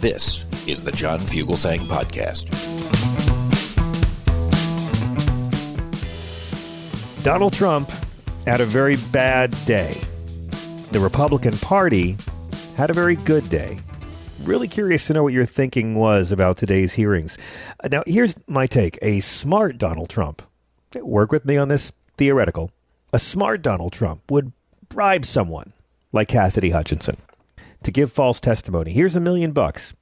This is the John Fugelsang Podcast. Donald Trump had a very bad day. The Republican Party had a very good day. Really curious to know what your thinking was about today's hearings. Uh, Now, here's my take. A smart Donald Trump, work with me on this theoretical, a smart Donald Trump would bribe someone like Cassidy Hutchinson to give false testimony. Here's a million bucks.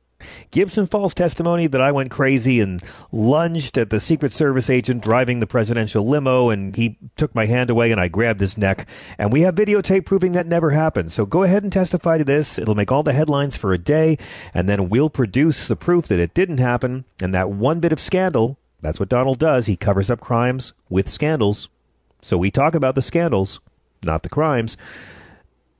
Give some false testimony that I went crazy and lunged at the Secret Service agent driving the presidential limo, and he took my hand away and I grabbed his neck. And we have videotape proving that never happened. So go ahead and testify to this. It'll make all the headlines for a day, and then we'll produce the proof that it didn't happen. And that one bit of scandal that's what Donald does. He covers up crimes with scandals. So we talk about the scandals, not the crimes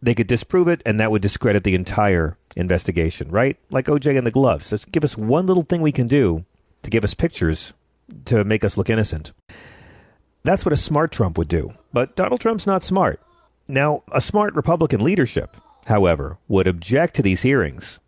they could disprove it and that would discredit the entire investigation, right? Like OJ and the gloves. Just give us one little thing we can do to give us pictures to make us look innocent. That's what a smart Trump would do. But Donald Trump's not smart. Now, a smart Republican leadership, however, would object to these hearings.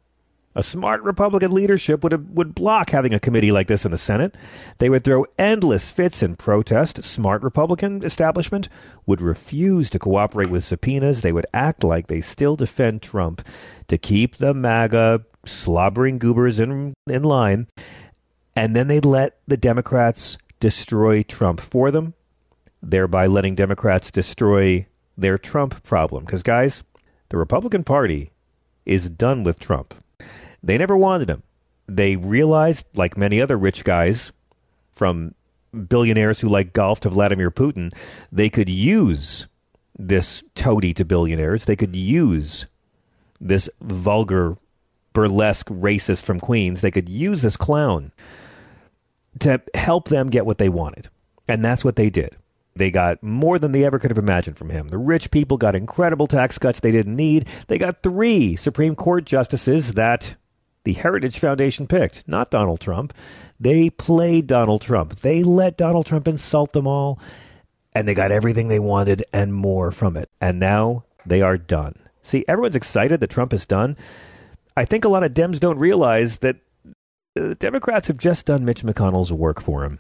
A smart Republican leadership would would block having a committee like this in the Senate. They would throw endless fits in protest. Smart Republican establishment would refuse to cooperate with subpoenas. They would act like they still defend Trump to keep the MAGA slobbering goobers in in line, and then they'd let the Democrats destroy Trump for them, thereby letting Democrats destroy their Trump problem. Because guys, the Republican Party is done with Trump. They never wanted him. They realized, like many other rich guys, from billionaires who like golf to Vladimir Putin, they could use this toady to billionaires. They could use this vulgar, burlesque racist from Queens. They could use this clown to help them get what they wanted. And that's what they did. They got more than they ever could have imagined from him. The rich people got incredible tax cuts they didn't need. They got three Supreme Court justices that the Heritage Foundation picked, not Donald Trump. They played Donald Trump. They let Donald Trump insult them all, and they got everything they wanted and more from it. And now they are done. See, everyone's excited that Trump is done. I think a lot of Dems don't realize that the Democrats have just done Mitch McConnell's work for him.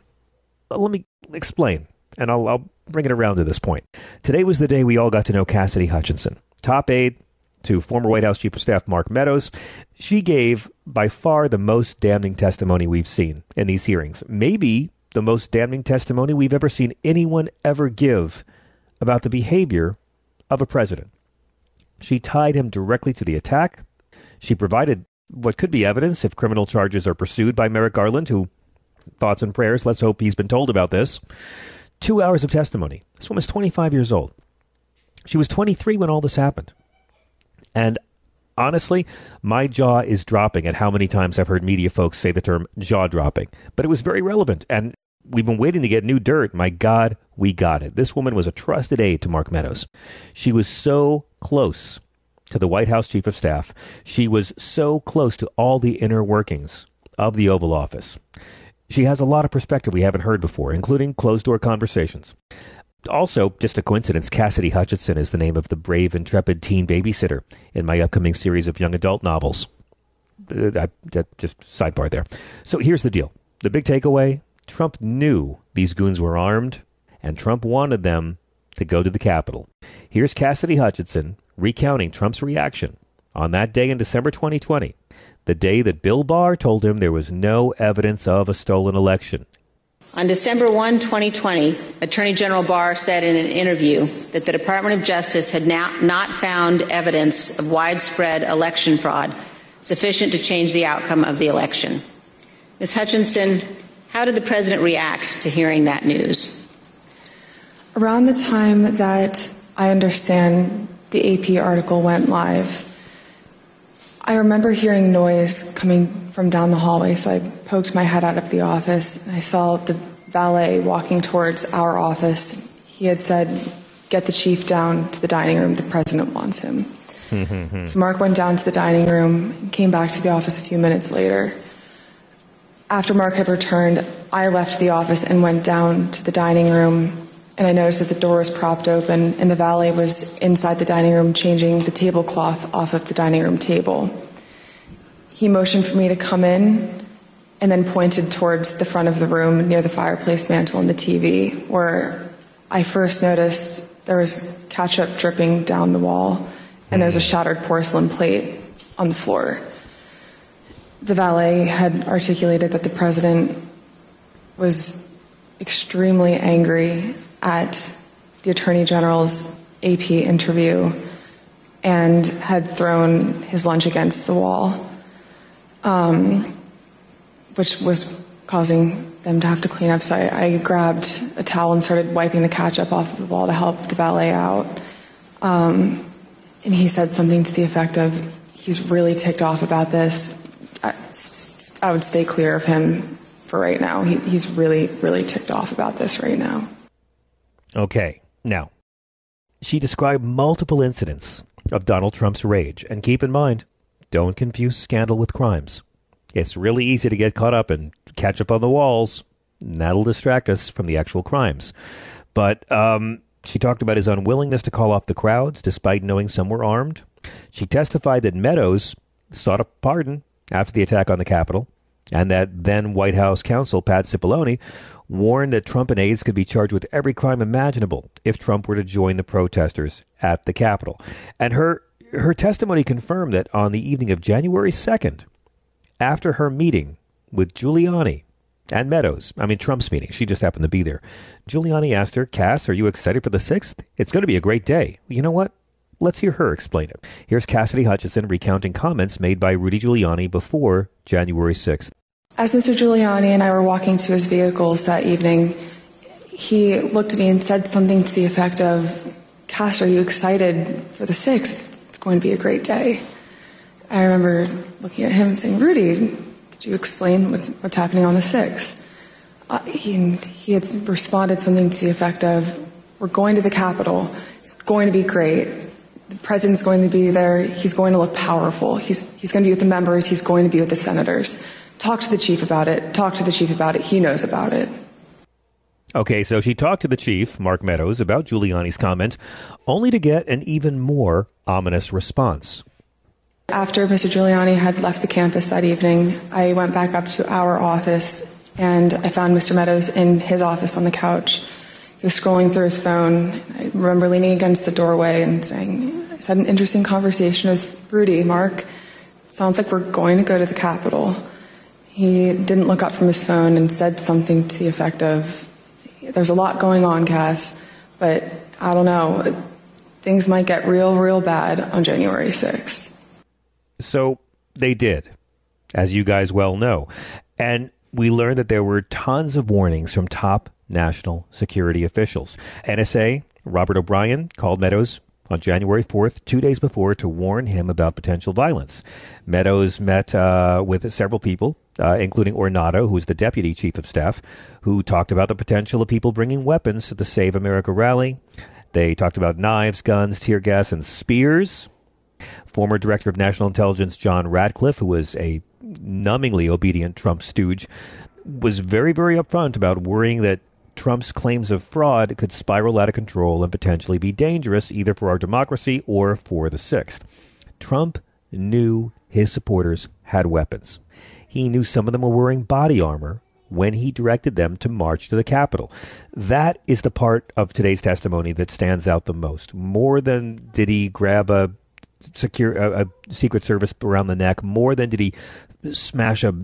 Let me explain, and I'll, I'll bring it around to this point. Today was the day we all got to know Cassidy Hutchinson, top aide to former White House Chief of Staff Mark Meadows. She gave by far the most damning testimony we've seen in these hearings. Maybe the most damning testimony we've ever seen anyone ever give about the behavior of a president. She tied him directly to the attack. She provided what could be evidence if criminal charges are pursued by Merrick Garland, who, thoughts and prayers, let's hope he's been told about this. Two hours of testimony. This woman's 25 years old. She was 23 when all this happened. And honestly, my jaw is dropping at how many times I've heard media folks say the term jaw dropping. But it was very relevant. And we've been waiting to get new dirt. My God, we got it. This woman was a trusted aide to Mark Meadows. She was so close to the White House Chief of Staff. She was so close to all the inner workings of the Oval Office. She has a lot of perspective we haven't heard before, including closed door conversations. Also, just a coincidence, Cassidy Hutchinson is the name of the brave, intrepid teen babysitter in my upcoming series of young adult novels. Uh, I, just sidebar there. So here's the deal. The big takeaway Trump knew these goons were armed, and Trump wanted them to go to the Capitol. Here's Cassidy Hutchinson recounting Trump's reaction on that day in December 2020, the day that Bill Barr told him there was no evidence of a stolen election. On December 1, 2020, Attorney General Barr said in an interview that the Department of Justice had not found evidence of widespread election fraud sufficient to change the outcome of the election. Ms. Hutchinson, how did the President react to hearing that news? Around the time that I understand the AP article went live, I remember hearing noise coming from down the hallway, so I poked my head out of the office. I saw the valet walking towards our office. He had said, Get the chief down to the dining room. The president wants him. so Mark went down to the dining room and came back to the office a few minutes later. After Mark had returned, I left the office and went down to the dining room, and I noticed that the door was propped open, and the valet was inside the dining room changing the tablecloth off of the dining room table. He motioned for me to come in and then pointed towards the front of the room near the fireplace mantle and the TV, where I first noticed there was ketchup dripping down the wall and there's a mm-hmm. shattered porcelain plate on the floor. The valet had articulated that the president was extremely angry at the attorney general's AP interview and had thrown his lunch against the wall um, which was causing them to have to clean up. So I, I, grabbed a towel and started wiping the ketchup off of the wall to help the valet out. Um, and he said something to the effect of, he's really ticked off about this. I, I would stay clear of him for right now. He, he's really, really ticked off about this right now. Okay. Now, she described multiple incidents of Donald Trump's rage. And keep in mind, don't confuse scandal with crimes. It's really easy to get caught up and catch up on the walls. that'll distract us from the actual crimes. But um, she talked about his unwillingness to call off the crowds despite knowing some were armed. She testified that Meadows sought a pardon after the attack on the Capitol, and that then White House counsel Pat Cipollone warned that Trump and aides could be charged with every crime imaginable if Trump were to join the protesters at the Capitol. And her her testimony confirmed that on the evening of January 2nd, after her meeting with Giuliani and Meadows, I mean Trump's meeting, she just happened to be there. Giuliani asked her, Cass, are you excited for the 6th? It's going to be a great day. You know what? Let's hear her explain it. Here's Cassidy Hutchinson recounting comments made by Rudy Giuliani before January 6th. As Mr. Giuliani and I were walking to his vehicles that evening, he looked at me and said something to the effect of, Cass, are you excited for the 6th? going to be a great day. I remember looking at him and saying, Rudy, could you explain what's, what's happening on the 6th? Uh, he, he had responded something to the effect of, We're going to the Capitol. It's going to be great. The president's going to be there. He's going to look powerful. He's, he's going to be with the members. He's going to be with the senators. Talk to the chief about it. Talk to the chief about it. He knows about it. Okay, so she talked to the chief, Mark Meadows, about Giuliani's comment, only to get an even more ominous response. After Mr. Giuliani had left the campus that evening, I went back up to our office and I found Mr. Meadows in his office on the couch. He was scrolling through his phone. I remember leaning against the doorway and saying, I had an interesting conversation with Rudy, Mark. Sounds like we're going to go to the Capitol. He didn't look up from his phone and said something to the effect of, there's a lot going on, Cass, but I don't know. Things might get real, real bad on January 6th. So they did, as you guys well know. And we learned that there were tons of warnings from top national security officials. NSA, Robert O'Brien, called Meadows on January 4th, two days before, to warn him about potential violence. Meadows met uh, with several people, uh, including Ornato, who's the deputy chief of staff, who talked about the potential of people bringing weapons to the Save America rally. They talked about knives, guns, tear gas, and spears. Former Director of National Intelligence John Ratcliffe, who was a numbingly obedient Trump stooge, was very, very upfront about worrying that Trump's claims of fraud could spiral out of control and potentially be dangerous either for our democracy or for the sixth. Trump knew his supporters had weapons. He knew some of them were wearing body armor when he directed them to march to the Capitol. That is the part of today's testimony that stands out the most. More than did he grab a secure a, a Secret Service around the neck? More than did he smash a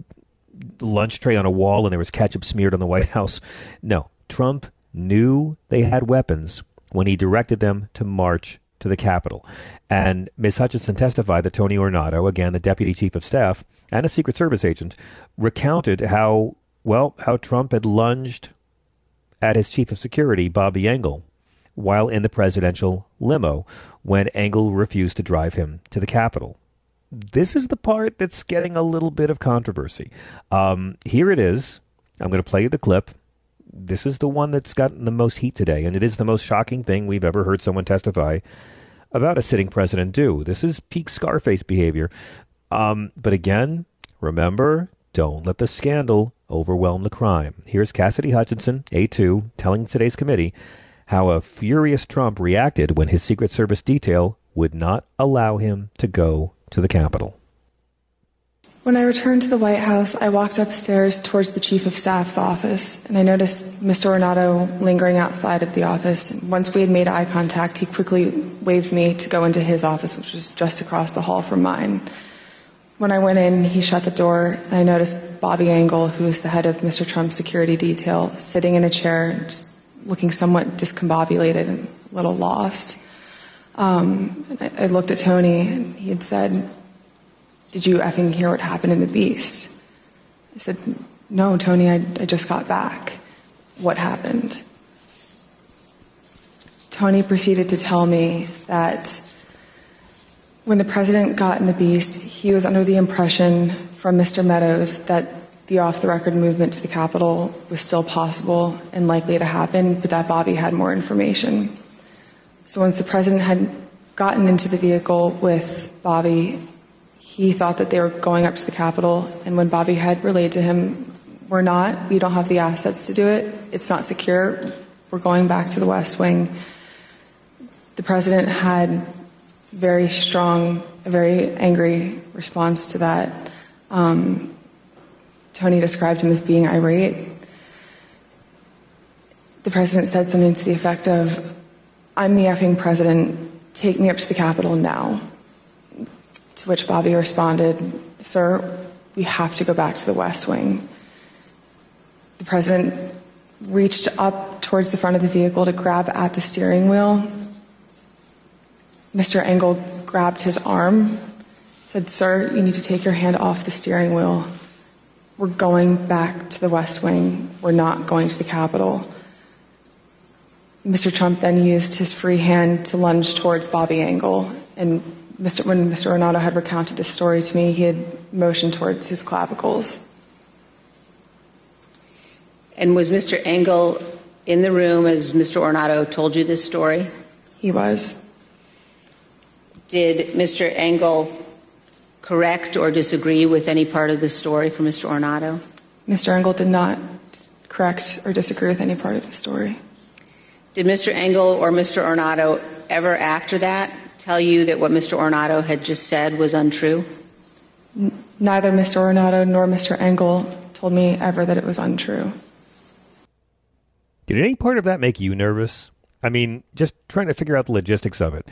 lunch tray on a wall and there was ketchup smeared on the White House? No, Trump knew they had weapons when he directed them to march to the Capitol. And Ms. Hutchinson testified that Tony Ornato, again the deputy chief of staff and a Secret Service agent, recounted how well how Trump had lunged at his chief of security, Bobby Engel, while in the presidential limo when Engel refused to drive him to the Capitol. This is the part that's getting a little bit of controversy. Um, here it is. I'm going to play you the clip. This is the one that's gotten the most heat today, and it is the most shocking thing we've ever heard someone testify about a sitting president do. This is peak Scarface behavior. Um, but again, remember, don't let the scandal overwhelm the crime. Here's Cassidy Hutchinson, A2, telling today's committee how a furious Trump reacted when his Secret Service detail would not allow him to go to the Capitol. When I returned to the White House, I walked upstairs towards the Chief of Staff's office, and I noticed Mr. Ornato lingering outside of the office. Once we had made eye contact, he quickly waved me to go into his office, which was just across the hall from mine. When I went in, he shut the door, and I noticed Bobby Engel, who is the head of Mr. Trump's security detail, sitting in a chair, just looking somewhat discombobulated and a little lost. Um, I, I looked at Tony, and he had said, Did you effing hear what happened in the Beast? I said, No, Tony, I, I just got back. What happened? Tony proceeded to tell me that when the president got in the beast, he was under the impression from Mr. Meadows that the off the record movement to the Capitol was still possible and likely to happen, but that Bobby had more information. So once the president had gotten into the vehicle with Bobby, he thought that they were going up to the Capitol, and when Bobby had relayed to him, We're not, we don't have the assets to do it, it's not secure, we're going back to the West Wing. The president had very strong, a very angry response to that. Um, Tony described him as being irate. The president said something to the effect of, I'm the effing president, take me up to the Capitol now. Which Bobby responded, Sir, we have to go back to the West Wing. The president reached up towards the front of the vehicle to grab at the steering wheel Mr. Engel grabbed his arm, said, Sir, you need to take your hand off the steering wheel. We're going back to the West Wing. We're not going to the Capitol. Mr. Trump then used his free hand to lunge towards Bobby Engel. And Mr. when Mr. Ornato had recounted this story to me, he had motioned towards his clavicles. And was Mr. Engel in the room as Mr. Ornato told you this story? He was. Did Mr. Engel correct or disagree with any part of the story from Mr. Ornato? Mr. Engel did not correct or disagree with any part of the story. Did Mr. Engel or Mr. Ornato ever after that tell you that what Mr. Ornato had just said was untrue? Neither Mr. Ornato nor Mr. Engel told me ever that it was untrue. Did any part of that make you nervous? I mean, just trying to figure out the logistics of it.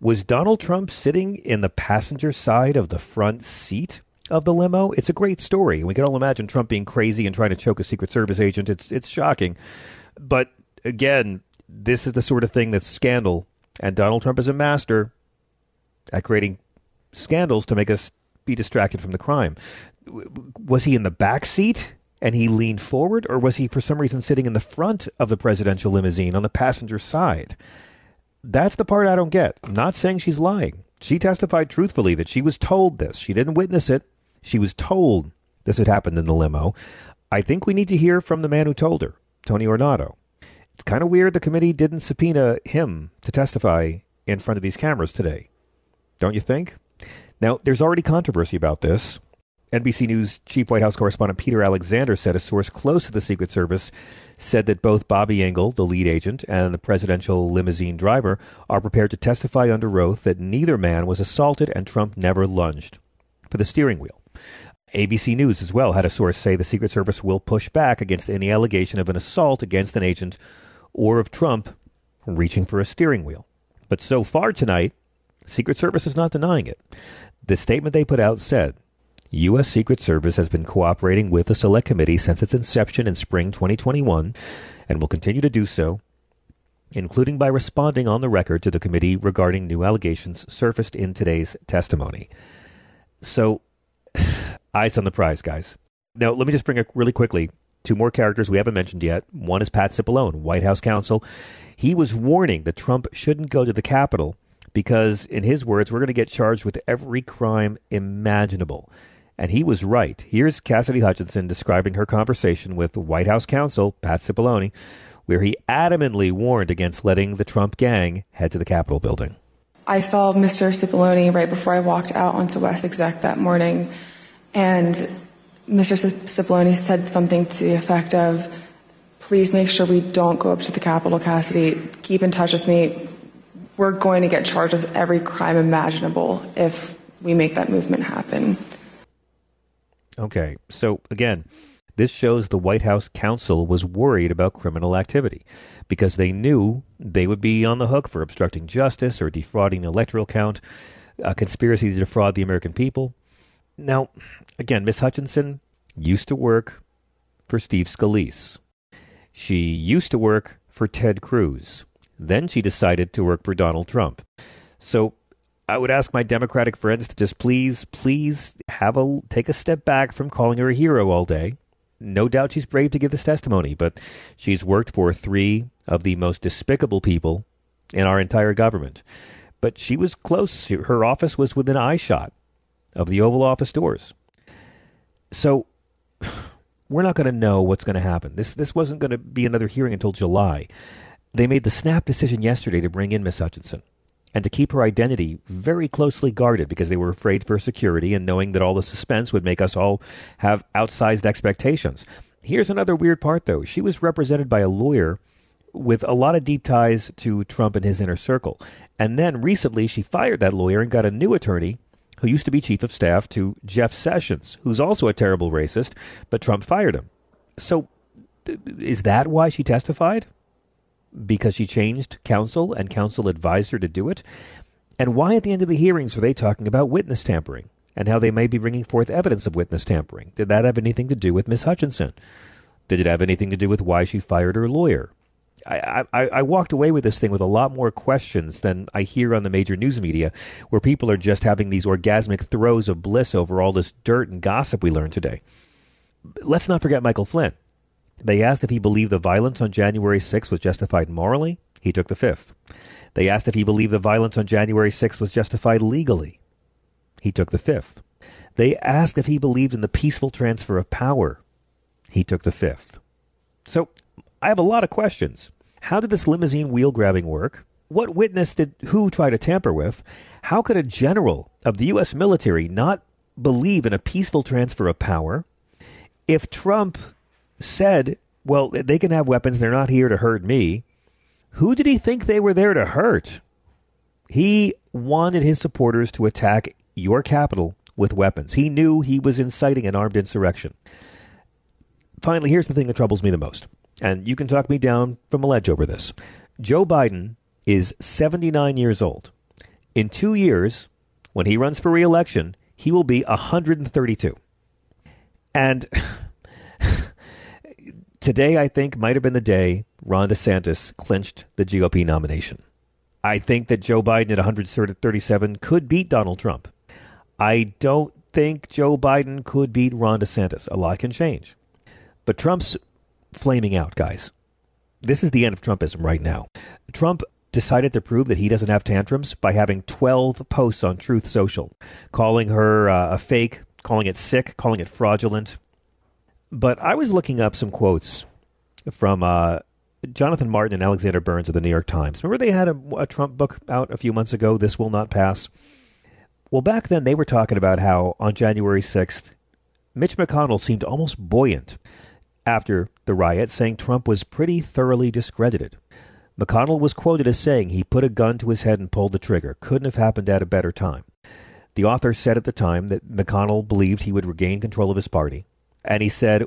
Was Donald Trump sitting in the passenger side of the front seat of the limo? It's a great story. We can all imagine Trump being crazy and trying to choke a Secret Service agent. It's it's shocking. But again, this is the sort of thing that's scandal, and Donald Trump is a master at creating scandals to make us be distracted from the crime. Was he in the back seat and he leaned forward, or was he for some reason sitting in the front of the presidential limousine on the passenger side? That's the part I don't get. I'm not saying she's lying. She testified truthfully that she was told this. She didn't witness it. She was told this had happened in the limo. I think we need to hear from the man who told her, Tony Ornato. It's kind of weird the committee didn't subpoena him to testify in front of these cameras today. Don't you think? Now, there's already controversy about this. NBC News chief White House correspondent Peter Alexander said a source close to the Secret Service said that both Bobby Engel, the lead agent, and the presidential limousine driver are prepared to testify under oath that neither man was assaulted and Trump never lunged for the steering wheel. ABC News as well had a source say the Secret Service will push back against any allegation of an assault against an agent or of Trump reaching for a steering wheel. But so far tonight, Secret Service is not denying it. The statement they put out said U.S. Secret Service has been cooperating with the Select Committee since its inception in spring 2021 and will continue to do so, including by responding on the record to the committee regarding new allegations surfaced in today's testimony. So, eyes on the prize, guys. Now, let me just bring up really quickly two more characters we haven't mentioned yet. One is Pat Cipollone, White House counsel. He was warning that Trump shouldn't go to the Capitol because, in his words, we're going to get charged with every crime imaginable. And he was right. Here's Cassidy Hutchinson describing her conversation with White House counsel, Pat Cipollone, where he adamantly warned against letting the Trump gang head to the Capitol building. I saw Mr. Cipollone right before I walked out onto West Exec that morning, and Mr. Cipollone said something to the effect of, please make sure we don't go up to the Capitol, Cassidy. Keep in touch with me. We're going to get charged with every crime imaginable if we make that movement happen. Okay, so again, this shows the White House counsel was worried about criminal activity because they knew they would be on the hook for obstructing justice or defrauding the electoral count, a conspiracy to defraud the American people. Now, again, Miss Hutchinson used to work for Steve Scalise. She used to work for Ted Cruz. Then she decided to work for Donald Trump. So I would ask my Democratic friends to just please, please have a take a step back from calling her a hero all day. No doubt she's brave to give this testimony, but she's worked for three of the most despicable people in our entire government. But she was close. Her office was within eyeshot of the Oval Office doors. So we're not going to know what's going to happen. This this wasn't going to be another hearing until July. They made the snap decision yesterday to bring in Miss Hutchinson and to keep her identity very closely guarded because they were afraid for security and knowing that all the suspense would make us all have outsized expectations. Here's another weird part, though. She was represented by a lawyer with a lot of deep ties to Trump and his inner circle. And then recently, she fired that lawyer and got a new attorney who used to be chief of staff to Jeff Sessions, who's also a terrible racist, but Trump fired him. So, is that why she testified? because she changed counsel and counsel advised her to do it? And why at the end of the hearings were they talking about witness tampering and how they may be bringing forth evidence of witness tampering? Did that have anything to do with Miss Hutchinson? Did it have anything to do with why she fired her lawyer? I, I, walked away with this thing with a lot more questions than I hear on the major news media, where people are just having these orgasmic throes of bliss over all this dirt and gossip we learned today. Let's not forget Michael Flynn. They asked if he believed the violence on January 6th was justified morally. He took the fifth. They asked if he believed the violence on January 6th was justified legally. He took the fifth. They asked if he believed in the peaceful transfer of power. He took the fifth. So I have a lot of questions. How did this limousine wheel grabbing work? What witness did who try to tamper with? How could a general of the U.S. military not believe in a peaceful transfer of power? If Trump said, well, they can have weapons. They're not here to hurt me. Who did he think they were there to hurt? He wanted his supporters to attack your capital with weapons. He knew he was inciting an armed insurrection. Finally, here's the thing that troubles me the most. And you can talk me down from a ledge over this. Joe Biden is 79 years old. In two years, when he runs for reelection, he will be 132. And Today, I think, might have been the day Ron DeSantis clinched the GOP nomination. I think that Joe Biden at 137 could beat Donald Trump. I don't think Joe Biden could beat Ron DeSantis. A lot can change. But Trump's flaming out, guys. This is the end of Trumpism right now. Trump decided to prove that he doesn't have tantrums by having 12 posts on Truth Social, calling her uh, a fake, calling it sick, calling it fraudulent. But I was looking up some quotes from uh, Jonathan Martin and Alexander Burns of the New York Times. Remember they had a, a, Trump book out a few months ago, This Will Not Pass? Well, back then they were talking about how on January 6th, Mitch McConnell seemed almost buoyant after the riot, saying Trump was pretty thoroughly discredited. McConnell was quoted as saying he put a gun to his head and pulled the trigger. Couldn't have happened at a better time. The author said at the time that McConnell believed he would regain control of his party and he said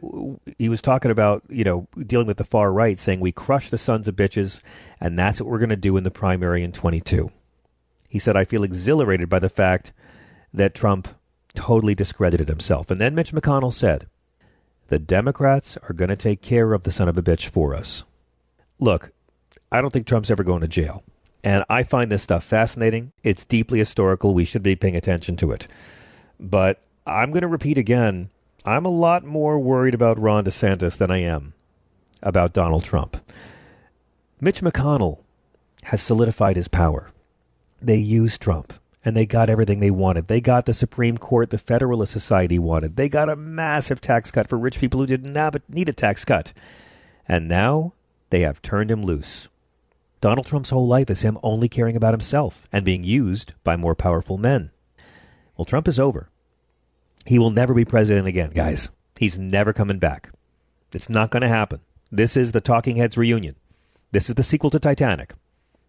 he was talking about you know dealing with the far right, saying we crush the sons of bitches, and that's what we're going to do in the primary in 22. He said, I feel exhilarated by the fact that Trump totally discredited himself. And then Mitch McConnell said, The Democrats are going to take care of the son of a bitch for us. Look, I don't think Trump's ever going to jail. And I find this stuff fascinating. It's deeply historical. We should be paying attention to it. But I'm going to repeat again I'm a lot more worried about Ron DeSantis than I am about Donald Trump. Mitch McConnell has solidified his power. They use Trump and they got everything they wanted. They got the Supreme Court the Federalist Society wanted. They got a massive tax cut for rich people who didn't need a tax cut. And now they have turned him loose. Donald Trump's whole life is him only caring about himself and being used by more powerful men. Well, Trump is over. He will never be president again, guys. He's never coming back. It's not going to happen. This is the Talking Heads reunion. This is the sequel to Titanic.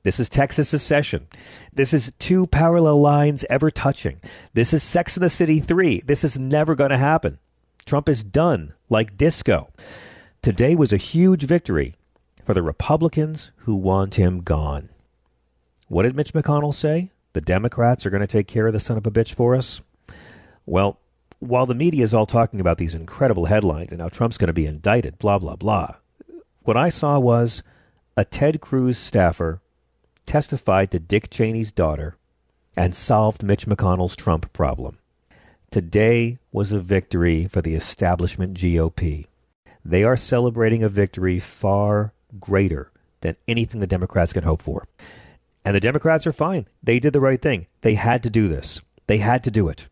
This is Texas Secession. This is two parallel lines ever touching. This is Sex in the City 3. This is never going to happen. Trump is done like disco. Today was a huge victory for the Republicans who want him gone. What did Mitch McConnell say? The Democrats are going to take care of the son of a bitch for us? Well, while the media is all talking about these incredible headlines and how Trump's going to be indicted, blah, blah, blah, what I saw was a Ted Cruz staffer testified to Dick Cheney's daughter and solved Mitch McConnell's Trump problem. Today was a victory for the establishment GOP. They are celebrating a victory far greater than anything the Democrats can hope for. And the Democrats are fine. They did the right thing. They had to do this. They had to do it.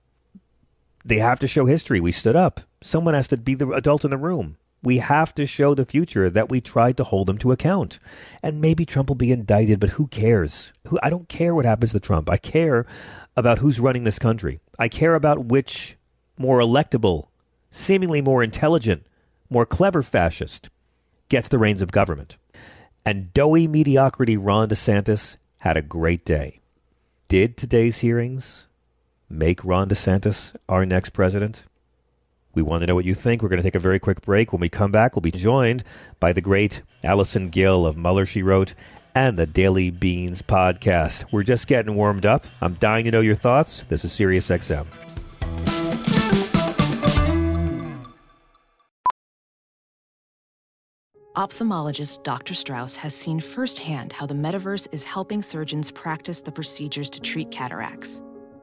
They have to show history. We stood up. Someone has to be the adult in the room. We have to show the future that we tried to hold them to account. And maybe Trump will be indicted, but who cares? Who, I don't care what happens to Trump. I care about who's running this country. I care about which more electable, seemingly more intelligent, more clever fascist gets the reins of government. And doughy mediocrity Ron DeSantis had a great day. Did today's hearings make Ron DeSantis our next president? We want to know what you think. We're going to take a very quick break. When we come back, we'll be joined by the great Allison Gill of Mueller, She Wrote, and the Daily Beans podcast. We're just getting warmed up. I'm dying to know your thoughts. This is SiriusXM. Ophthalmologist Dr. Strauss has seen firsthand how the metaverse is helping surgeons practice the procedures to treat cataracts.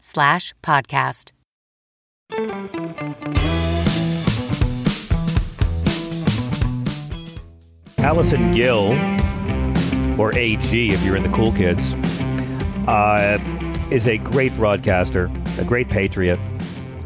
slash podcast. Allison Gill, or AG if you're in the cool kids, uh, is a great broadcaster, a great patriot,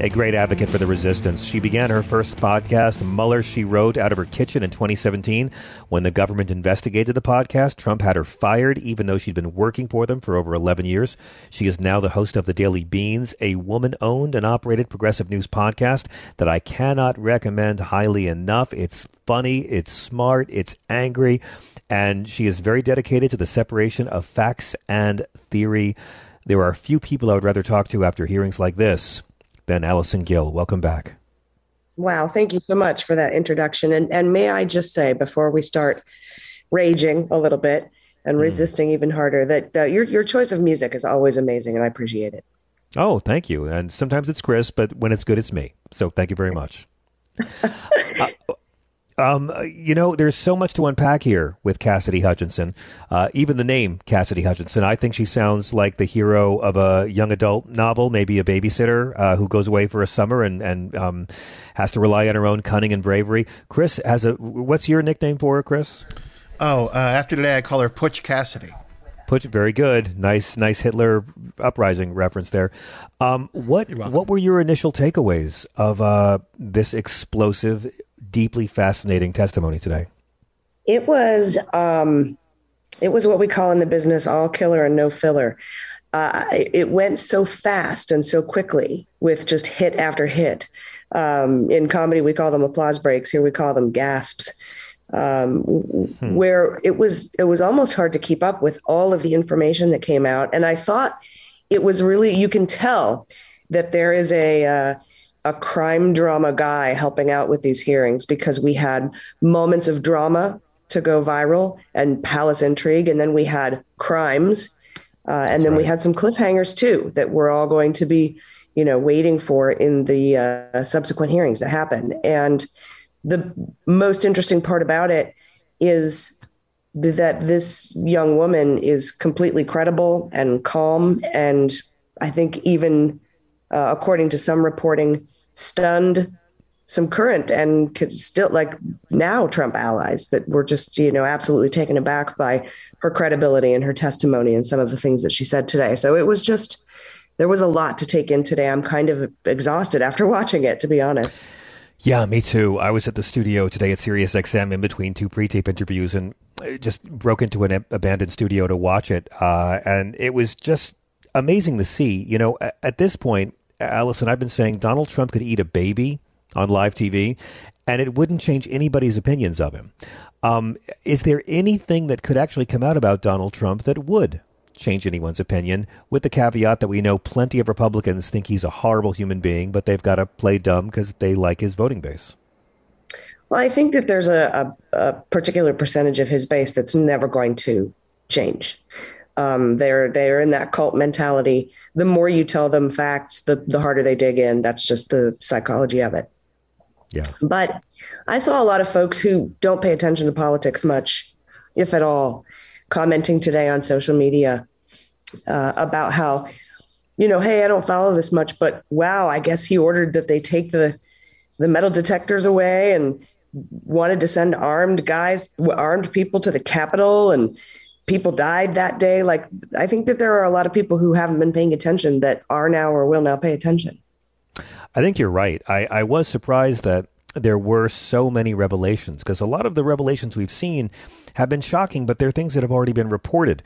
a great advocate for the resistance. She began her first podcast, Mueller, She Wrote, out of her kitchen in 2017. When the government investigated the podcast, Trump had her fired, even though she'd been working for them for over 11 years. She is now the host of The Daily Beans, a woman owned and operated progressive news podcast that I cannot recommend highly enough. It's funny, it's smart, it's angry, and she is very dedicated to the separation of facts and theory. There are few people I would rather talk to after hearings like this than Allison Gill. Welcome back. Wow, thank you so much for that introduction. And and may I just say before we start raging a little bit and mm. resisting even harder that uh, your your choice of music is always amazing, and I appreciate it. Oh, thank you. And sometimes it's Chris, but when it's good, it's me. So thank you very much. uh, Um, you know, there's so much to unpack here with Cassidy Hutchinson. Uh, even the name Cassidy Hutchinson, I think she sounds like the hero of a young adult novel, maybe a babysitter uh, who goes away for a summer and and um, has to rely on her own cunning and bravery. Chris has a. What's your nickname for her, Chris? Oh, uh, after today, I call her Putsch Cassidy. Putsch, very good. Nice, nice Hitler uprising reference there. Um, what what were your initial takeaways of uh, this explosive deeply fascinating testimony today? It was um, it was what we call in the business all killer and no filler. Uh, it went so fast and so quickly with just hit after hit. Um, in comedy, we call them applause breaks. Here we call them gasps. Um, hmm. Where it was, it was almost hard to keep up with all of the information that came out. And I thought it was really, you can tell that there is a uh, a crime drama guy helping out with these hearings because we had moments of drama to go viral and palace intrigue, and then we had crimes, uh, and then right. we had some cliffhangers too that we're all going to be, you know, waiting for in the uh, subsequent hearings that happen. And the most interesting part about it is that this young woman is completely credible and calm, and I think even uh, according to some reporting, stunned some current and could still like now Trump allies that were just, you know, absolutely taken aback by her credibility and her testimony and some of the things that she said today. So it was just, there was a lot to take in today. I'm kind of exhausted after watching it, to be honest. Yeah, me too. I was at the studio today at SiriusXM in between two pre-tape interviews and just broke into an abandoned studio to watch it. Uh, and it was just amazing to see. You know, at this point, Allison, I've been saying Donald Trump could eat a baby on live TV, and it wouldn't change anybody's opinions of him. Um, is there anything that could actually come out about Donald Trump that would change anyone's opinion? With the caveat that we know plenty of Republicans think he's a horrible human being, but they've got to play dumb because they like his voting base. Well, I think that there's a, a, a particular percentage of his base that's never going to change. Um, they're they're in that cult mentality. The more you tell them facts, the the harder they dig in. That's just the psychology of it. Yeah. But I saw a lot of folks who don't pay attention to politics much, if at all, commenting today on social media uh, about how, you know, hey, I don't follow this much, but wow, I guess he ordered that they take the the metal detectors away and wanted to send armed guys, armed people to the Capitol and people died that day. Like, I think that there are a lot of people who haven't been paying attention that are now or will now pay attention. I think you're right. I, I was surprised that there were so many revelations because a lot of the revelations we've seen have been shocking, but they're things that have already been reported.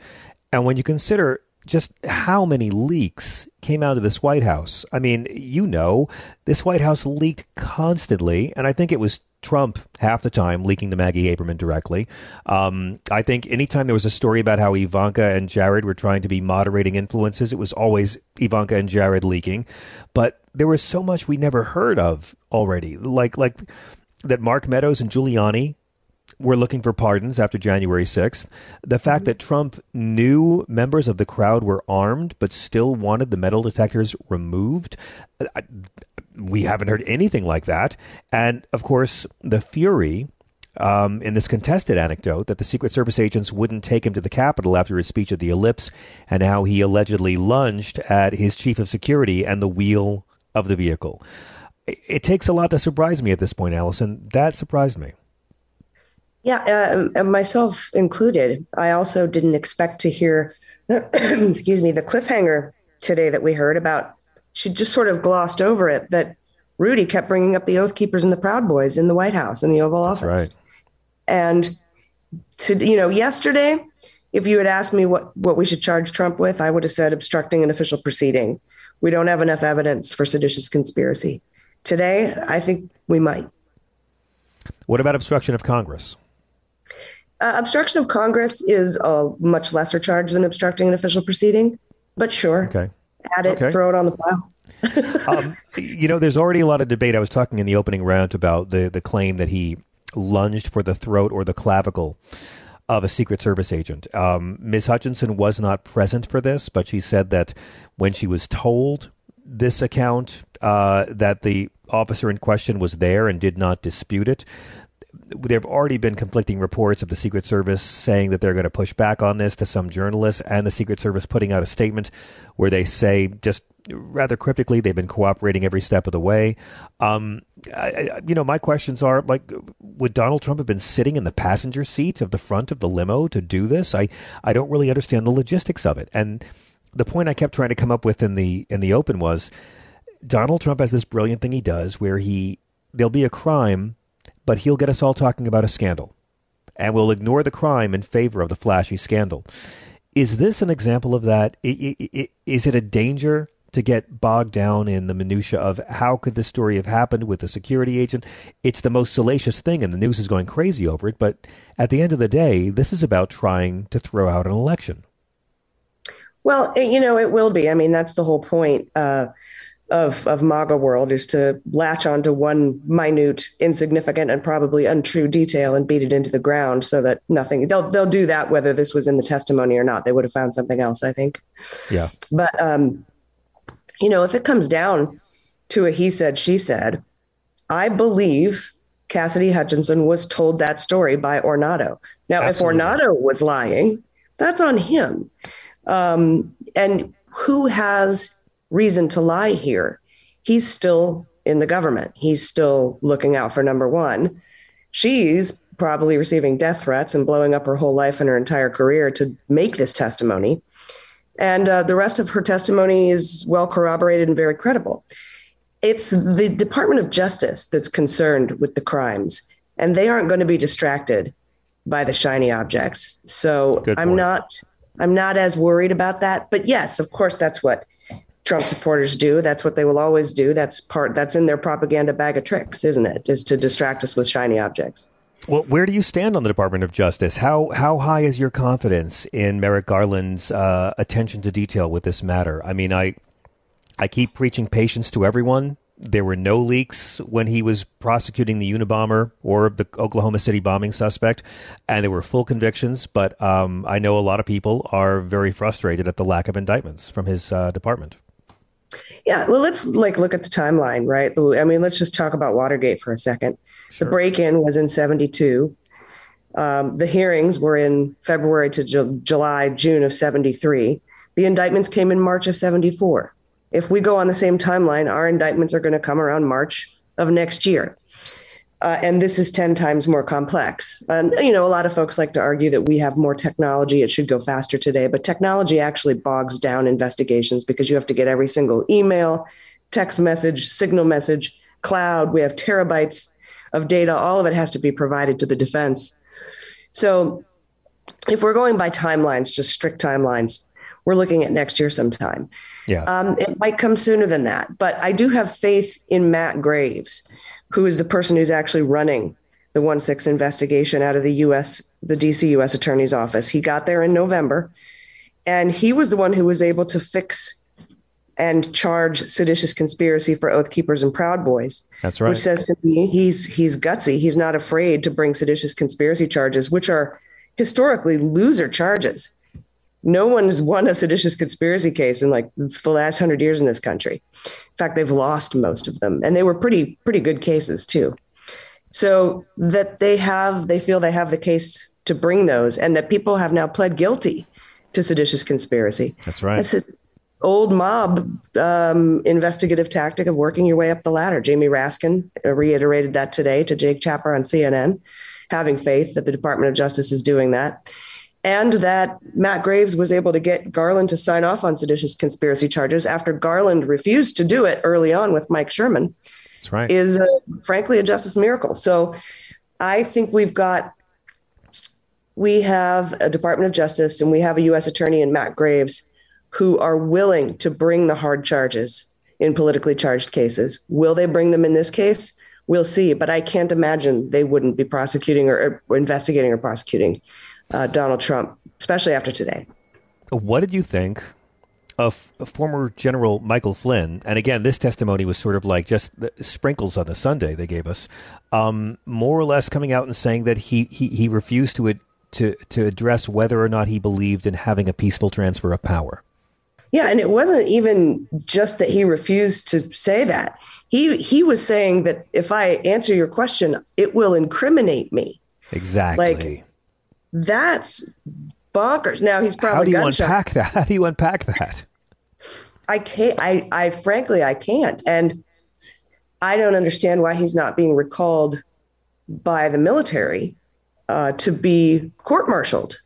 And when you consider just how many leaks came out of this White House, I mean, you know, this White House leaked constantly, and I think it was Trump half the time leaking to Maggie Haberman directly. Um, I think anytime there was a story about how Ivanka and Jared were trying to be moderating influences, it was always Ivanka and Jared leaking. But there was so much we never heard of already, like like that Mark Meadows and Giuliani were looking for pardons after January 6th. The fact mm-hmm. that Trump knew members of the crowd were armed but still wanted the metal detectors removed we haven't heard anything like that. And of course, the fury um, in this contested anecdote that the Secret Service agents wouldn't take him to the Capitol after his speech at the Ellipse, and how he allegedly lunged at his chief of security and the wheel of the vehicle. It, takes a lot to surprise me at this point, Allison. That surprised me. Yeah, uh, myself included. I also didn't expect to hear, excuse me, the cliffhanger today that we heard about she just sort of glossed over it that Rudy kept bringing up the Oath Keepers and the Proud Boys in the White House in the Oval Office. Right. And to you know, yesterday, if you had asked me what what we should charge Trump with, I would have said obstructing an official proceeding. We don't have enough evidence for seditious conspiracy. Today, I think we might. What about obstruction of Congress? Uh, obstruction of Congress is a much lesser charge than obstructing an official proceeding, but sure. Okay add it, okay. throw it on the pile. um, you know, there's already a lot of debate. I was talking in the opening round about the the claim that he lunged for the throat or the clavicle of a Secret Service agent. Um, Ms. Hutchinson was not present for this, but she said that when she was told this account, uh, that the officer in question was there and did not dispute it. There have already been conflicting reports of the Secret Service saying that they're going to push back on this to some journalists, and the Secret Service putting out a statement where they say just rather cryptically they've been cooperating every step of the way. Um, I, you know, my questions are like, would Donald Trump have been sitting in the passenger seat of the front of the limo to do this? I I don't really understand the logistics of it, and the point I kept trying to come up with in the in the open was Donald Trump has this brilliant thing he does where he there'll be a crime, but he'll get us all talking about a scandal. And we'll ignore the crime in favor of the flashy scandal. Is this an example of that? Is it a danger to get bogged down in the minutia of how could this story have happened with the security agent? It's the most salacious thing, and the news is going crazy over it. But at the end of the day, this is about trying to throw out an election. Well, you know, it will be. I mean, that's the whole point. Uh, of of MAGA world is to latch onto one minute, insignificant, and probably untrue detail and beat it into the ground so that nothing. They'll they'll do that whether this was in the testimony or not. They would have found something else, I think. Yeah. But um, you know, if it comes down to a he said she said, I believe Cassidy Hutchinson was told that story by Ornato. Now, Absolutely. if Ornato was lying, that's on him. Um, and who has reason to lie here. He's still in the government. He's still looking out for number one. She's probably receiving death threats and blowing up her whole life and her entire career to make this testimony. And uh, the rest of her testimony is well corroborated and very credible. It's the Department of Justice that's concerned with the crimes, and they aren't going to be distracted by the shiny objects. So I'm not I'm not as worried about that. But yes, of course, that's what Trump supporters do. That's what they will always do. That's part that's in their propaganda bag of tricks, isn't it? Is to distract us with shiny objects. Well, where do you stand on the Department of Justice? How how high is your confidence in Merrick Garland's uh, attention to detail with this matter? I mean, I I keep preaching patience to everyone. There were no leaks when he was prosecuting the Unabomber or the Oklahoma City bombing suspect, and there were full convictions. But um, I know a lot of people are very frustrated at the lack of indictments from his uh, department. Yeah, well, let's like look at the timeline, right? I mean, let's just talk about Watergate for a second. Sure. The break-in was in '72. Um, the hearings were in February to Ju- July, June of '73. The indictments came in March of '74. If we go on the same timeline, our indictments are going to come around March of next year. Uh, and this is 10 times more complex. And, you know, a lot of folks like to argue that we have more technology. It should go faster today. But technology actually bogs down investigations because you have to get every single email, text message, signal message, cloud. We have terabytes of data. All of it has to be provided to the defense. So if we're going by timelines, just strict timelines, we're looking at next year sometime. Yeah. Um, it might come sooner than that. But I do have faith in Matt Graves who is the person who's actually running the 1 6 investigation out of the US, the DC US Attorney's Office. He got there in November, and he was the one who was able to fix and charge seditious conspiracy for Oath Keepers and Proud Boys. That's right. Which says to me he's he's gutsy. He's not afraid to bring seditious conspiracy charges, which are historically loser charges no one's won a seditious conspiracy case in like the last hundred years in this country. In fact, they've lost most of them, and they were pretty pretty good cases too. So that they have, they feel they have the case to bring those, and that people have now pled guilty to seditious conspiracy. That's right. It's an old mob um, investigative tactic of working your way up the ladder. Jamie Raskin reiterated that today to Jake Tapper on CNN, having faith that the Department of Justice is doing that and that Matt Graves was able to get Garland to sign off on seditious conspiracy charges after Garland refused to do it early on with Mike Sherwin. That's right. Is uh, frankly a justice miracle. So I think we've got we have a Department of Justice and we have a U.S. Attorney in Matt Graves who are willing to bring the hard charges in politically charged cases. Will they bring them in this case? We'll see. But I can't imagine they wouldn't be prosecuting or, or investigating or prosecuting uh, Donald Trump, especially after today. What did you think of former General Michael Flynn? And again, this testimony was sort of like just sprinkles on the sundae they gave us, um, more or less coming out and saying that he he, he refused to to to address whether or not he believed in having a peaceful transfer of power. Yeah, and it wasn't even just that he refused to say that. he he was saying that if I answer your question, it will incriminate me. Exactly. Like that's bonkers. Now he's probably How do you gunshot. unpack that? How do you unpack that? I can't. I, I frankly, I can't, and I don't understand why he's not being recalled by the military uh, to be court-martialed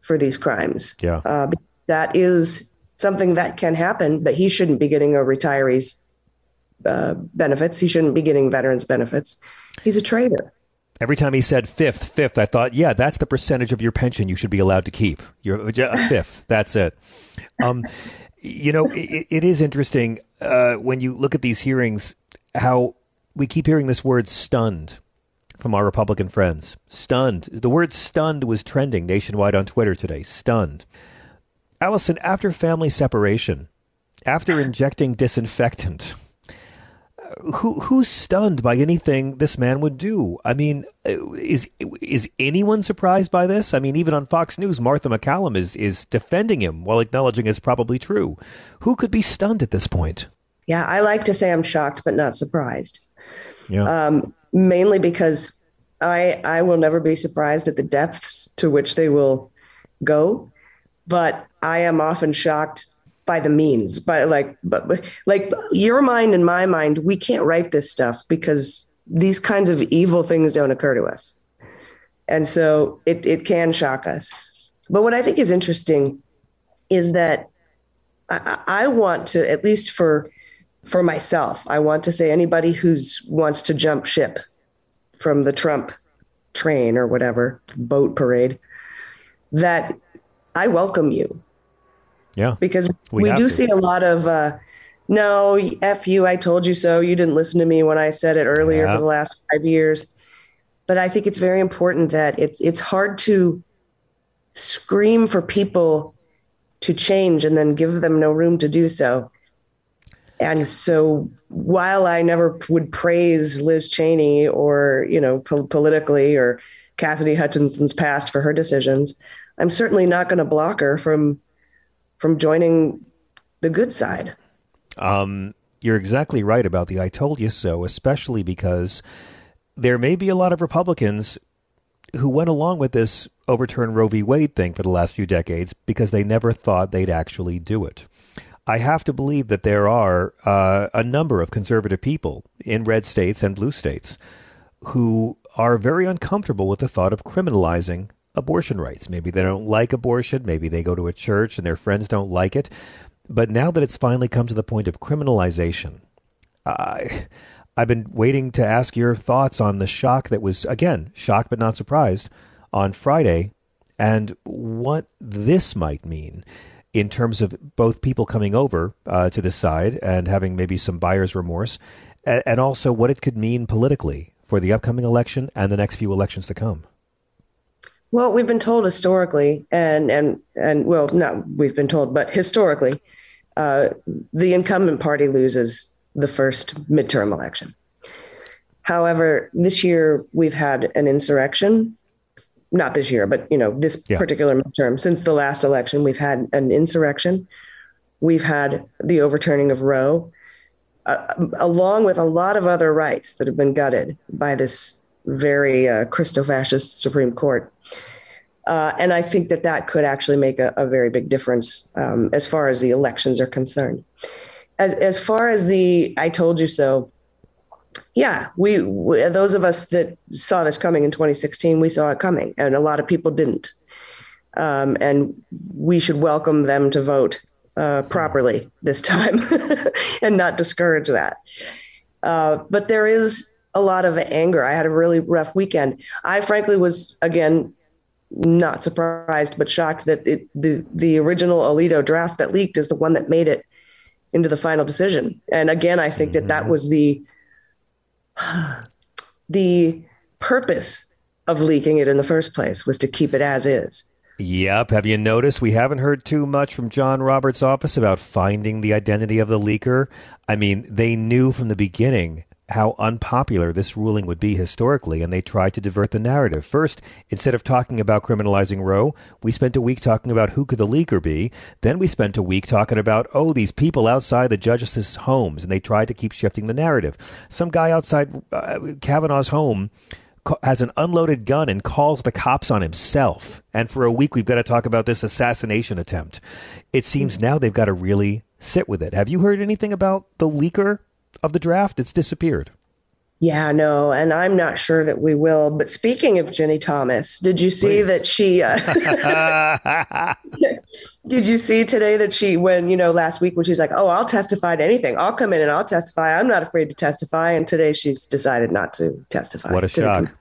for these crimes. Yeah, uh, that is something that can happen. But he shouldn't be getting a retiree's uh, benefits. He shouldn't be getting veterans benefits. He's a traitor. Every time he said fifth, fifth, I thought, yeah, that's the percentage of your pension you should be allowed to keep. You're a fifth. That's it. Um, you know, it, it is interesting uh, when you look at these hearings how we keep hearing this word stunned from our Republican friends. Stunned. The word stunned was trending nationwide on Twitter today. Stunned. Allison, after family separation, after injecting disinfectant, who who's stunned by anything this man would do? I mean, is is anyone surprised by this? I mean, even on Fox News, Martha MacCallum is is defending him while acknowledging it's probably true. Who could be stunned at this point? Yeah, I like to say I'm shocked but not surprised. Yeah. Um, mainly because I I will never be surprised at the depths to which they will go, but I am often shocked by the means by like but like your mind and my mind we can't write this stuff because these kinds of evil things don't occur to us. And so it, it can shock us. But what i think is interesting is that I, I want to at least for for myself i want to say anybody who's wants to jump ship from the trump train or whatever boat parade that i welcome you yeah. Because We we, do to. see a lot of, uh, no, F you, I told you so. You didn't listen to me when I said it earlier Yeah. for the last five years. But I think it's very important that it's, it's hard to scream for people to change and then give them no room to do so. And so while I never would praise Liz Cheney or, you know, po- politically or Cassidy Hutchinson's past for her decisions, I'm certainly not going to block her from from joining the good side. Um, you're exactly right about the I told you so, especially because there may be a lot of Republicans who went along with this overturn Roe v. Wade thing for the last few decades because they never thought they'd actually do it. I have to believe that there are uh, a number of conservative people in red states and blue states who are very uncomfortable with the thought of criminalizing abortion rights. Maybe they don't like abortion. Maybe they go to a church and their friends don't like it. But now that it's finally come to the point of criminalization, I, I've been waiting to ask your thoughts on the shock that was, again, shocked but not surprised on Friday and what this might mean in terms of both people coming over uh, to this side and having maybe some buyer's remorse, and, and also what it could mean politically for the upcoming election and the next few elections to come. Well, we've been told historically, and and and well, not we've been told, but historically, uh, the incumbent party loses the first midterm election. However, this year we've had an insurrection. Not this year, but you know this Yeah. particular midterm. Since the last election, we've had an insurrection. We've had the overturning of Roe, uh, along with a lot of other rights that have been gutted by this very uh, Christo-fascist Supreme Court. Uh, and I think that that could actually make a, a very big difference um, as far as the elections are concerned. As, as far as the I told you so, yeah, we, we those of us that saw this coming in 2016, we saw it coming, and a lot of people didn't. Um, and we should welcome them to vote uh, properly this time and not discourage that. Uh, but there is a lot of anger. I had a really rough weekend. I frankly was again not surprised but shocked that it, the the original Alito draft that leaked is the one that made it into the final decision. And again, I think that that mm-hmm. was the the purpose of leaking it in the first place was to keep it as is. Yep. Have you noticed we haven't heard too much from John Roberts' office about finding the identity of the leaker? I mean, they knew from the beginning how unpopular this ruling would be historically, and they tried to divert the narrative. First, instead of talking about criminalizing Roe, we spent a week talking about who could the leaker be. Then we spent a week talking about, oh, these people outside the judges' homes, and they tried to keep shifting the narrative. Some guy outside uh, Kavanaugh's home has an unloaded gun and calls the cops on himself. And for a week, we've got to talk about this assassination attempt. It seems now they've got to really sit with it. Have you heard anything about the leaker of the draft? It's disappeared. Yeah, no, and I'm not sure that we will. But speaking of Ginni Thomas, did you see Please. that she? Uh, did you see today that she, when you know, last week when she's like, "Oh, I'll testify to anything. I'll come in and I'll testify. I'm not afraid to testify." And today she's decided not to testify. What a shock!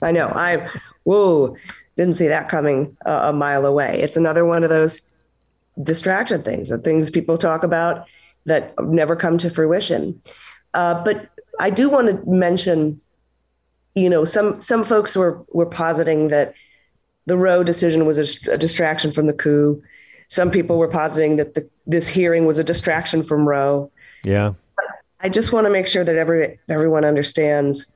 The, I know. I whoa, didn't see that coming a mile away. It's another one of those distraction things, the things people talk about that never come to fruition. Uh, but I do want to mention, you know, some some folks were were positing that the Roe decision was a, a distraction from the coup. Some people were positing that the, this hearing was a distraction from Roe. Yeah. I just want to make sure that every everyone understands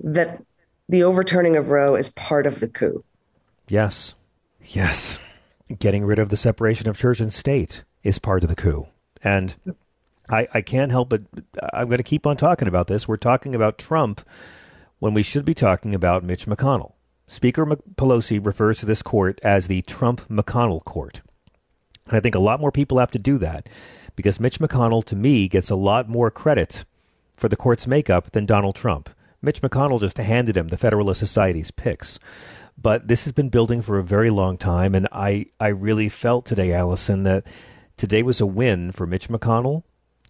that the overturning of Roe is part of the coup. Yes. Yes. Getting rid of the separation of church and state is part of the coup. And I, I can't help but I'm going to keep on talking about this. We're talking about Trump when we should be talking about Mitch McConnell. Speaker Pelosi refers to this court as the Trump McConnell court. And I think a lot more people have to do that because Mitch McConnell, to me, gets a lot more credit for the court's makeup than Donald Trump. Mitch McConnell just handed him the Federalist Society's picks. But this has been building for a very long time, and I, I really felt today, Allison, that today was a win for Mitch McConnell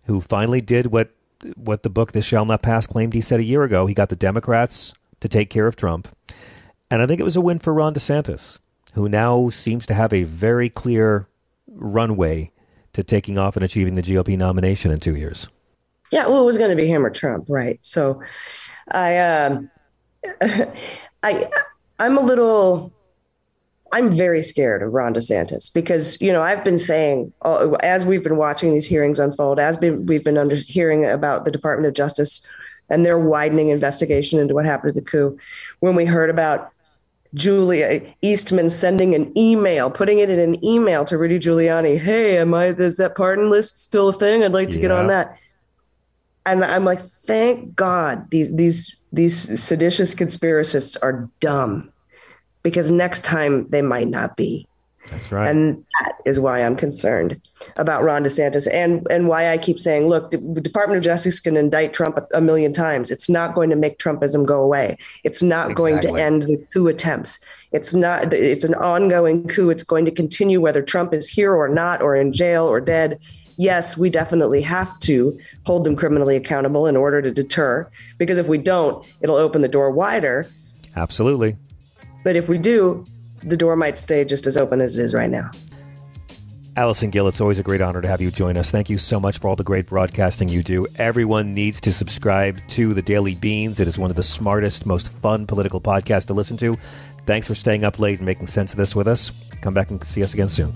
who finally did what what the book "This Shall Not Pass" claimed he said a year ago. He got the Democrats to take care of Trump, and I think it was a win for Ron DeSantis, who now seems to have a very clear runway to taking off and achieving the GOP nomination in two years. Yeah, well, it was going to be him or Trump, right? So, I, um, I, I'm a little I'm very scared of Ron DeSantis because you know I've been saying uh, as we've been watching these hearings unfold, as been, we've been under, hearing about the Department of Justice and their widening investigation into what happened to the coup. When we heard about Julia Eastman sending an email, putting it in an email to Rudy Giuliani, "Hey, am I is that pardon list still a thing? I'd like to yeah. get on that." And I'm like, "Thank God these these these seditious conspiracists are dumb." Because next time they might not be. That's right. And that is why I'm concerned about Ron DeSantis and, and why I keep saying, look, the Department of Justice can indict Trump a, a million times. It's not going to make Trumpism go away. It's not exactly. going to end the coup attempts. It's not, it's an ongoing coup. It's going to continue whether Trump is here or not, or in jail or dead. Yes, we definitely have to hold them criminally accountable in order to deter, because if we don't, it'll open the door wider. Absolutely. But if we do, the door might stay just as open as it is right now. Allison Gill, it's always a great honor to have you join us. Thank you so much for all the great broadcasting you do. Everyone needs to subscribe to the Daily Beans. It is one of the smartest, most fun political podcasts to listen to. Thanks for staying up late and making sense of this with us. Come back and see us again soon.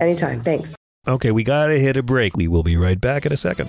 Anytime. Thanks. Okay, we got to hit a break. We will be right back in a second.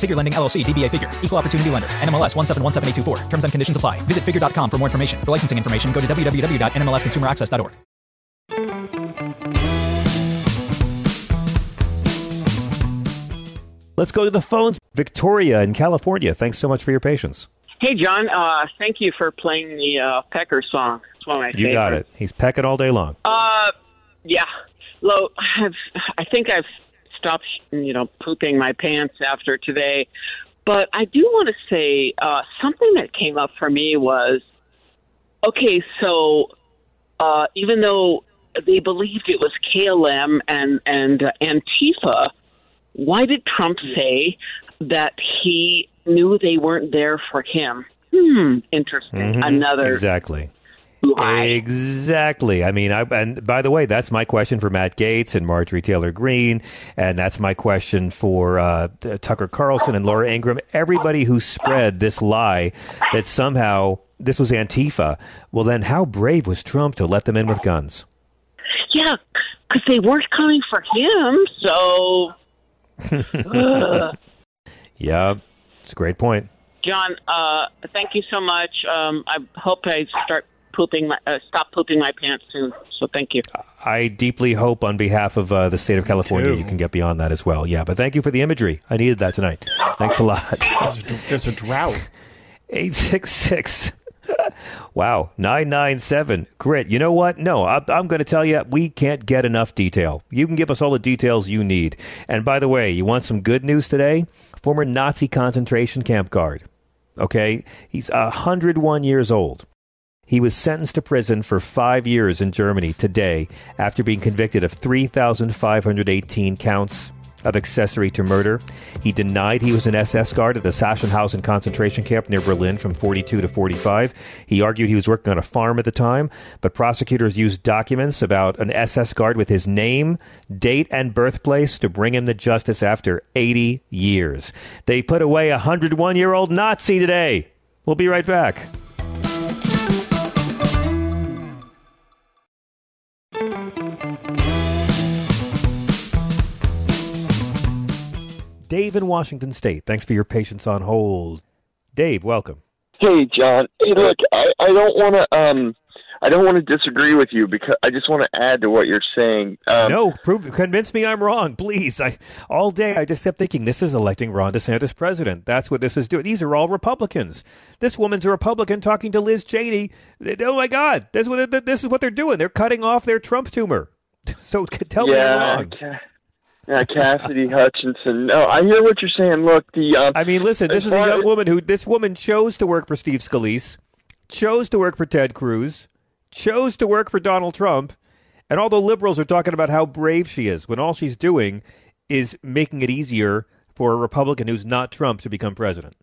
Figure Lending LLC, DBA Figure, Equal Opportunity Lender, NMLS 1717824. Terms and conditions apply. Visit figure.com for more information. For licensing information, go to www.nmlsconsumeraccess.org. Let's go to the phones. Victoria in California. Thanks so much for your patience. Hey, John. Uh, thank you for playing the uh, Pecker song. It's one of my You favorites. got it. He's pecking all day long. Uh, yeah. Lo, I've, I think I've stopped, you know, pooping my pants after today. But I do want to say uh, something that came up for me was okay, so uh, even though they believed it was KLM and, and uh, Antifa, why did Trump say that he knew they weren't there for him? Hmm, interesting. Mhm. Another Exactly. Exactly. I mean, I, and by the way, that's my question for Matt Gaetz and Marjorie Taylor Greene, and that's my question for uh, Tucker Carlson and Laura Ingraham. Everybody who spread this lie that somehow this was Antifa. Well, then, how brave was Trump to let them in with guns? Yeah, because they weren't coming for him. So, Yeah, it's a great point. John, uh, thank you so much. Um, I hope I start pooping my uh, stop pooping my pants soon. So, thank you. I deeply hope, on behalf of uh, the state of California, you can get beyond that as well. Yeah, but thank you for the imagery. I needed that tonight. Thanks a lot. There's a drought. 866. wow. 997. Grit. You know what? No, I, I'm going to tell you, we can't get enough detail. You can give us all the details you need. And by the way, you want some good news today? Former Nazi concentration camp guard. Okay? He's 101 years old. He was sentenced to prison for five years in Germany today after being convicted of 3,518 counts of accessory to murder. He denied he was an SS guard at the Sachsenhausen concentration camp near Berlin from 42 to 45. He argued he was working on a farm at the time, but prosecutors used documents about an SS guard with his name, date, and birthplace to bring him to justice after 80 years. They put away a 101 year old Nazi today. We'll be right back. Dave in Washington State. Thanks for your patience on hold. Dave, welcome. Hey, John. Hey, look, I, I don't want to um, I don't want to disagree with you because I just want to add to what you're saying. Um, no, prove convince me I'm wrong, please. I all day I just kept thinking this is electing Ron DeSantis president. That's what this is doing. These are all Republicans. This woman's a Republican talking to Liz Cheney. Oh my God, this is what this is what they're doing. They're cutting off their Trump tumor. So tell me I'm yeah, wrong. Yeah, Cassidy Hutchinson. No, I hear what you're saying. Look, the um, I mean, listen, this is a young woman who this woman chose to work for Steve Scalise, chose to work for Ted Cruz, chose to work for Donald Trump, and all the liberals are talking about how brave she is when all she's doing is making it easier for a Republican who's not Trump to become president.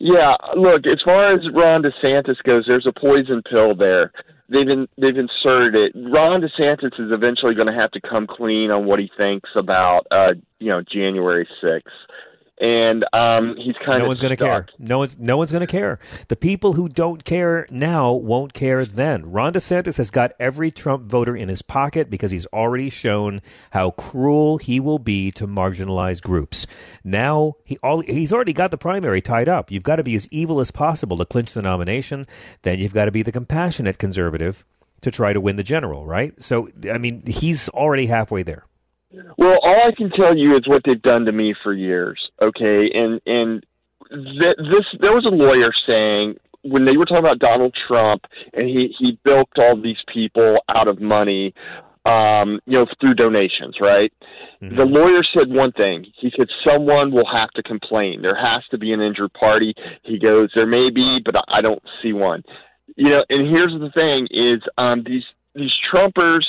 Yeah, look, as far as Ron DeSantis goes, there's a poison pill there. They've in, they've inserted it. Ron DeSantis is eventually going to have to come clean on what he thinks about uh, you know, January 6th. And um he's kind no of no one's going to care. No one's no one's going to care. The people who don't care now won't care then. Ron DeSantis has got every Trump voter in his pocket because he's already shown how cruel he will be to marginalized groups. Now he all he's already got the primary tied up. You've got to be as evil as possible to clinch the nomination. Then you've got to be the compassionate conservative to try to win the general, right? So I mean, he's already halfway there. Well, all I can tell you is what they've done to me for years. Okay, and and th- this there was a lawyer saying when they were talking about Donald Trump and he he bilked all these people out of money, um, you know, through donations, right? The lawyer said one thing. He said someone will have to complain. There has to be an injured party. He goes, there may be, but I- I don't see one. You know, and here's the thing: is um, these these Trumpers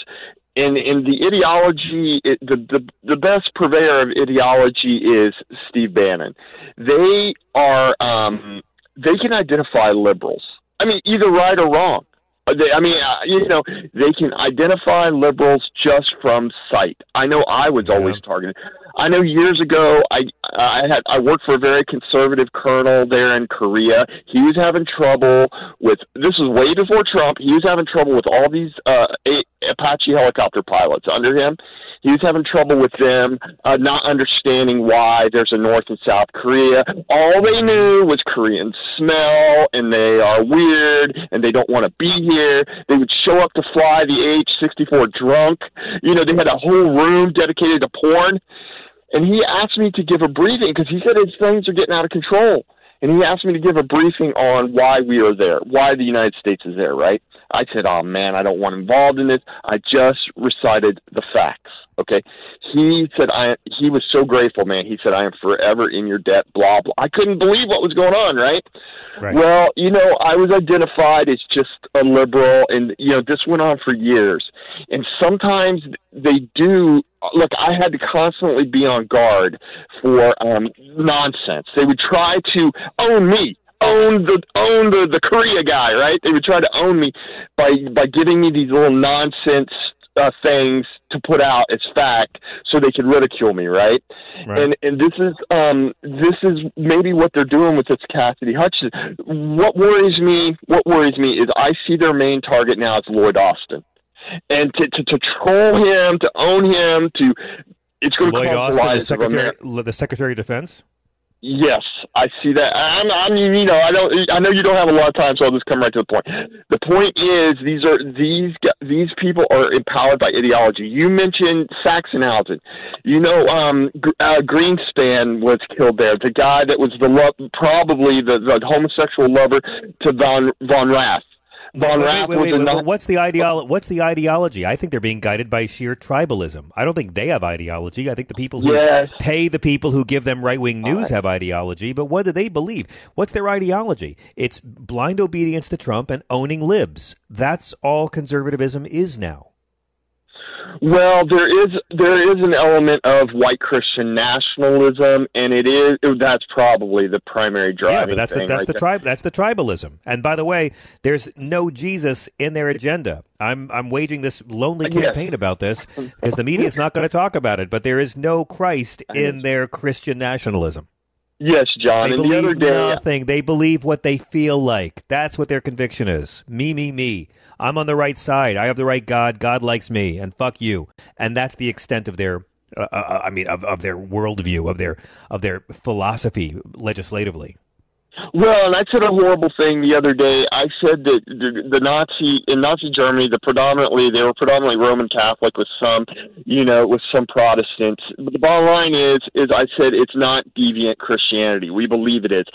and and the ideology it, the, the the best purveyor of ideology is Steve Bannon. They are um they can identify liberals. I mean either right or wrong. Uh, They, I mean, uh, you know, they can identify liberals just from sight. I know I was always targeted. I know years ago, I I had I worked for a very conservative colonel there in Korea. He was having trouble with this was way before Trump. He was having trouble with all these uh, Apache helicopter pilots under him. He was having trouble with them uh, not understanding why there's a North and South Korea. All they knew was Koreans smell and they are weird and they don't want to be here. They would show up to fly the H-64 drunk. You know, they had a whole room dedicated to porn. and he asked me to give a briefing because he said his things are getting out of control. And he asked me to give a briefing on why we are there, why the United States is there, right? I said, "Oh man, I don't want involved in this. I just recited the facts." Okay. He said, "I." He was so grateful, man. He said, "I am forever in your debt." Blah blah. I couldn't believe what was going on, right? Right. Well, you know, I was identified as just a liberal, and you know, this went on for years. And sometimes they do. Look, I had to constantly be on guard for um, nonsense. They would try to own me own the own the the Korea guy, right? They would try to own me by by giving me these little nonsense uh, things to put out as fact, so they could ridicule me, right? Right. And and this is um this is maybe what they're doing with this Cassidy Hutchinson. What worries me, what worries me is I see their main target now is Lloyd Austin, and to to, to troll him, to own him, to it's going to Lloyd Austin, the the lives of secretary, the Secretary of Defense. Yes, I see that. I'm, I mean, you know, I don't. I know you don't have a lot of time, so I'll just come right to the point. The point is, these are these these people are empowered by ideology. You mentioned Sachsenhausen. You know, um, uh, Grynszpan was killed there. The guy that was the lo- probably the, the homosexual lover to von von Rath. Von Wait, wait, was wait, wait, What's the ideolo- What's the ideology? I think they're being guided by sheer tribalism. I don't think they have ideology. I think the people who Yes. pay the people who give them right wing news have ideology. But what do they believe? What's their ideology? It's blind obedience to Trump and owning libs. That's all conservatism is now. Well, there is there is an element of white Christian nationalism, and it is that's probably the primary driving. Yeah, but that's the that's right the tribe that's the tribalism. And by the way, there's no Jesus in their agenda. I'm I'm waging this lonely Yes. campaign about this because the media is not going to talk about it. But there is no Christ in their Christian nationalism. Yes, John. They and the other believe day, nothing. They believe what they feel like. That's what their conviction is. Me, me, me. I'm on the right side. I have the right God. God likes me, and fuck you. And that's the extent of their. Uh, uh, I mean, of, of their worldview, of their of their philosophy, legislatively. Well, and I said a horrible thing the other day. I said that the, the Nazi in Nazi Germany, the predominantly they were predominantly Roman Catholic with some, you know, with some Protestants. But the bottom line is, is I said it's not deviant Christianity. We believe it is.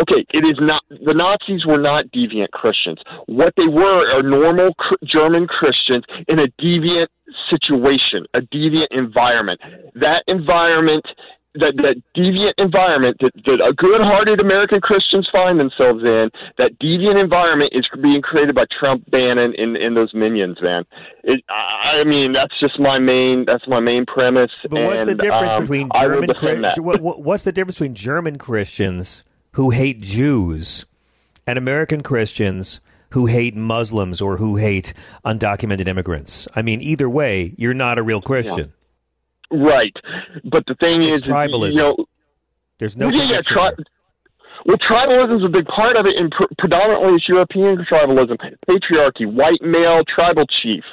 Okay, it is not. The Nazis were not deviant Christians. What they were are normal German Christians in a deviant situation, a deviant environment. That environment that that deviant environment that, that a good-hearted American Christians find themselves in, that deviant environment is being created by Trump, Bannon, and, and those minions, man. It, I mean, that's just my main that's my main premise. But what's the difference um, between German defend that. Chri- what, what- what's the difference between German Christians who hate Jews and American Christians who hate Muslims or who hate undocumented immigrants? I mean, either way, you're not a real Christian. Right, but the thing It's is, tribalism. You know, There's no yeah, yeah, tri-. Well, tribalism is a big part of it, and pr- predominantly it's European tribalism, patriarchy, white male tribal chief.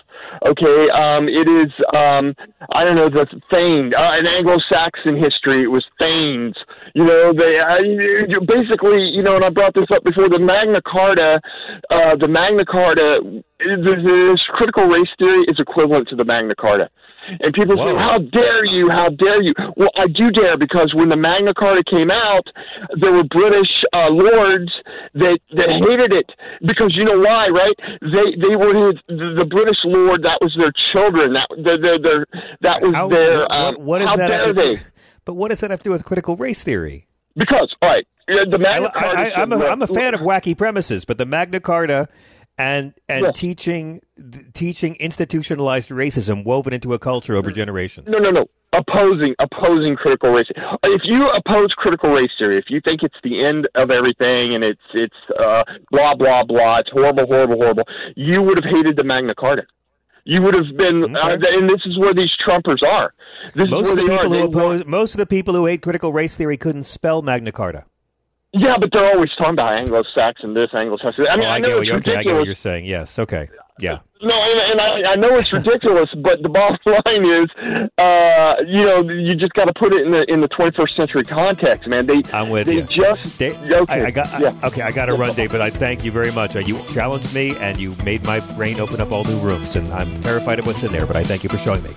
Okay, um, it is um, I don't know the Thanes. Uh, in Anglo-Saxon history, it was Thanes. You know, they uh, basically, you know, and I brought this up before. The Magna Carta, uh, the Magna Carta, this critical race theory is equivalent to the Magna Carta. And people say, "How dare you? How dare you?" Well, I do dare because when the Magna Carta came out, there were British uh, lords that that hated it because you know why, right? They they were the, the British lord. That was their children. That their their, their that was How- their. what- um, what- what does how that dare to they? But what does that have to do with critical race theory? Because all right, the Magna Carta. I, I'm, a, said, I'm a fan of wacky premises, but the Magna Carta and and Yeah. teaching teaching institutionalized racism woven into a culture over generations. No, no, no. Opposing, opposing critical race. If you oppose critical race theory, if you think it's the end of everything and it's it's uh, blah blah blah, it's horrible, horrible, horrible, you would have hated the Magna Carta. You would have been, uh, and this is where these Trumpers are. This Most is of where the people are. who oppose most of the people who hate critical race theory couldn't spell Magna Carta. Yeah, but they're always talking about Anglo-Saxon this, Anglo-Saxon. I mean, oh, I, I, know what it's you're, okay, I get what you're saying. Yes, okay, yeah. No, and, and I, I know it's ridiculous, but the bottom line is, uh, you know, you just got to put it in the in the 21st century context, man. They I'm with they you. just okay, I, I got I- yeah. okay. I got to run, Dave, but I thank you very much. Uh, you challenged me, and you made my brain open up all new rooms, and I'm terrified of what's in there. But I thank you for showing me.